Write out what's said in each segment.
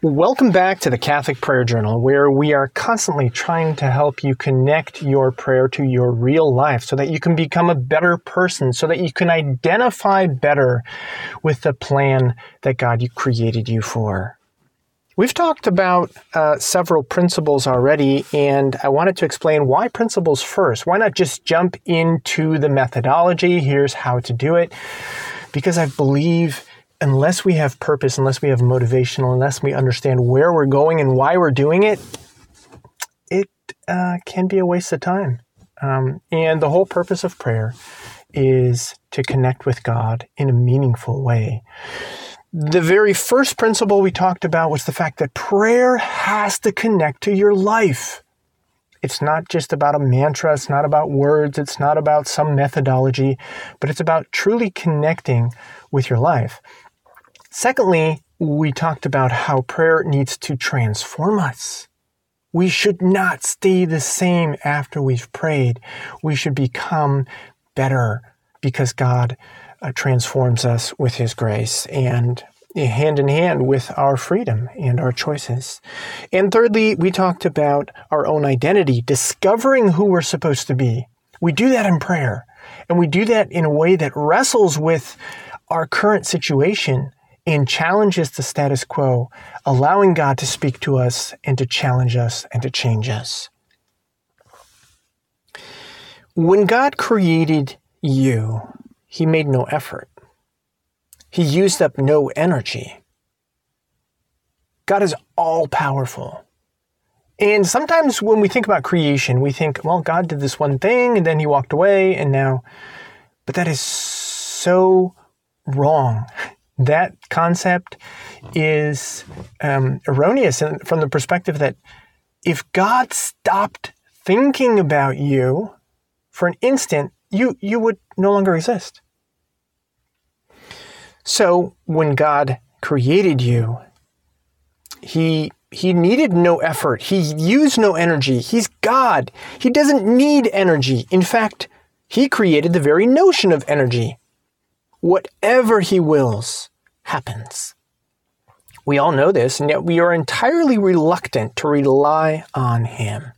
Welcome back to the Catholic Prayer Journal, where we are constantly trying to help you connect your prayer to your real life so that you can become a better person, so that you can identify better with the plan that God created you for. We've talked about uh, several principles already, and I wanted to explain why principles first. Why not just jump into the methodology? Here's how to do it. Because I believe unless we have purpose, unless we have motivational, unless we understand where we're going and why we're doing it, it uh, can be a waste of time. Um, and the whole purpose of prayer is to connect with God in a meaningful way. The very first principle we talked about was the fact that prayer has to connect to your life. It's not just about a mantra, it's not about words, it's not about some methodology, but it's about truly connecting with your life. Secondly, we talked about how prayer needs to transform us. We should not stay the same after we've prayed. We should become better because God uh, transforms us with His grace and hand in hand with our freedom and our choices. And thirdly, we talked about our own identity, discovering who we're supposed to be. We do that in prayer, and we do that in a way that wrestles with our current situation and challenges the status quo, allowing God to speak to us and to challenge us and to change us. When God created you, He made no effort. He used up no energy. God is all powerful. And sometimes when we think about creation, we think, well, God did this one thing and then he walked away and now, but that is so wrong that concept is um, erroneous from the perspective that if God stopped thinking about you for an instant, you, you would no longer exist. So when God created you, he he needed no effort. He used no energy. He's God. He doesn't need energy. In fact, he created the very notion of energy. Whatever he wills happens. We all know this, and yet we are entirely reluctant to rely on him.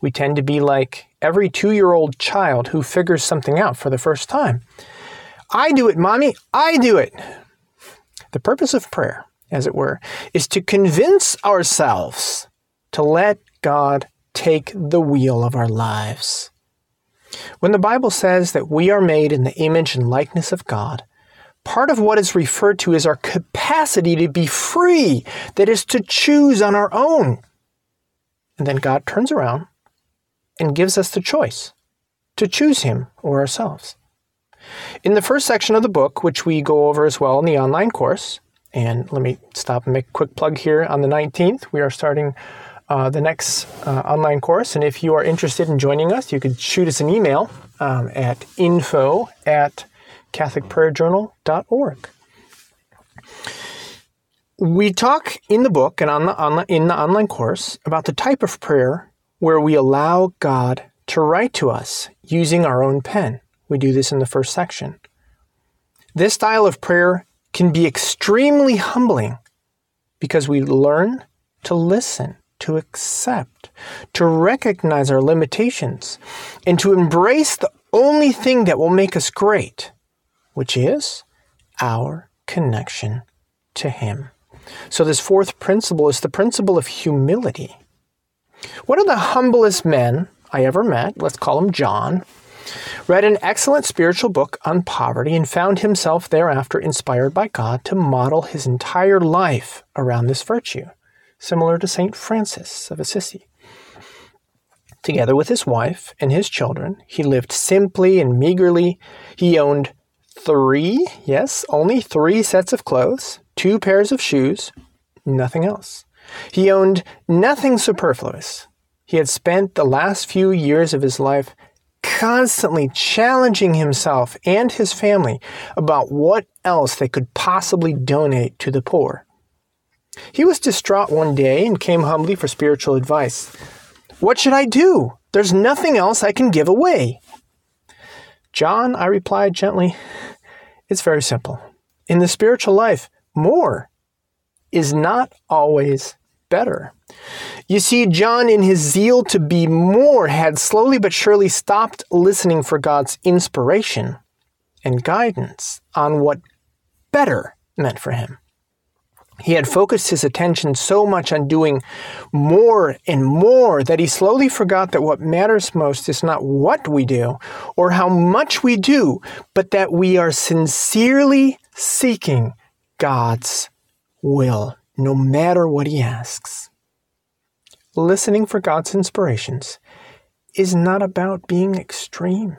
We tend to be like every two year old child who figures something out for the first time. I do it, mommy, I do it. The purpose of prayer, as it were, is to convince ourselves to let God take the wheel of our lives. When the Bible says that we are made in the image and likeness of God, part of what is referred to is our capacity to be free, that is, to choose on our own. And then God turns around and gives us the choice to choose Him or ourselves. In the first section of the book, which we go over as well in the online course, and let me stop and make a quick plug here on the 19th, we are starting uh, the next uh, online course. And if you are interested in joining us, you could shoot us an email um, at info at catholicprayerjournal.org. We talk in the book and on the, on the, in the online course about the type of prayer where we allow God to write to us using our own pen. We do this in the first section. This style of prayer can be extremely humbling because we learn to listen, to accept, to recognize our limitations, and to embrace the only thing that will make us great, which is our connection to Him. So, this fourth principle is the principle of humility. One of the humblest men I ever met, let's call him John, read an excellent spiritual book on poverty, and found himself thereafter inspired by God to model his entire life around this virtue, similar to St. Francis of Assisi. Together with his wife and his children, he lived simply and meagerly. He owned three, yes, only three sets of clothes, two pairs of shoes, nothing else. He owned nothing superfluous. He had spent the last few years of his life constantly challenging himself and his family about what else they could possibly donate to the poor. He was distraught one day and came humbly for spiritual advice. What should I do? There's nothing else I can give away. John, I replied gently, it's very simple. In the spiritual life, more is not always better. You see, John, in his zeal to be more, had slowly but surely stopped listening for God's inspiration and guidance on what better meant for him. He had focused his attention so much on doing more and more that he slowly forgot that what matters most is not what we do or how much we do, but that we are sincerely seeking God's will, no matter what he asks. Listening for God's inspirations is not about being extreme,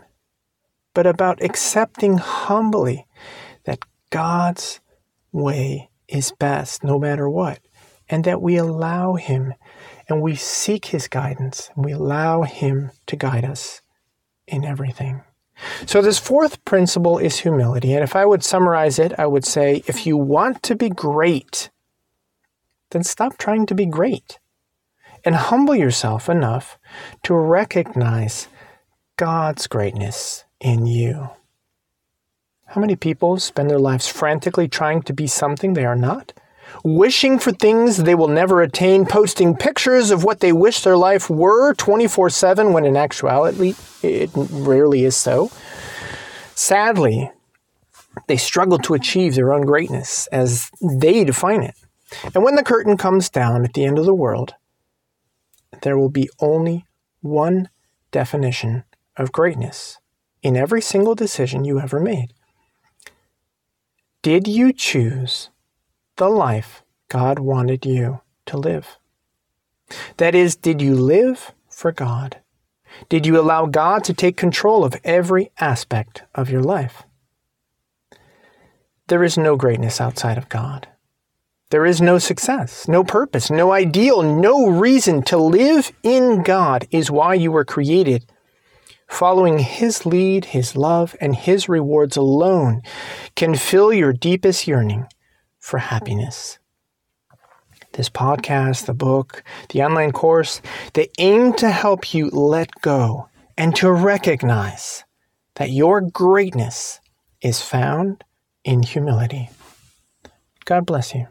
but about accepting humbly that God's way is best no matter what, and that we allow Him and we seek His guidance and we allow Him to guide us in everything. So, this fourth principle is humility. And if I would summarize it, I would say if you want to be great, then stop trying to be great and humble yourself enough to recognize God's greatness in you. How many people spend their lives frantically trying to be something they are not? Wishing for things they will never attain, posting pictures of what they wish their life were 24 7 when in actuality it rarely is so. Sadly, they struggle to achieve their own greatness as they define it. And when the curtain comes down at the end of the world, there will be only one definition of greatness in every single decision you ever made. Did you choose the life God wanted you to live? That is, did you live for God? Did you allow God to take control of every aspect of your life? There is no greatness outside of God. There is no success, no purpose, no ideal, no reason to live in God is why you were created Following His lead, His love, and His rewards alone can fill your deepest yearning for happiness. This podcast, the book, the online course, they aim to help you let go and to recognize that your greatness is found in humility. God bless you.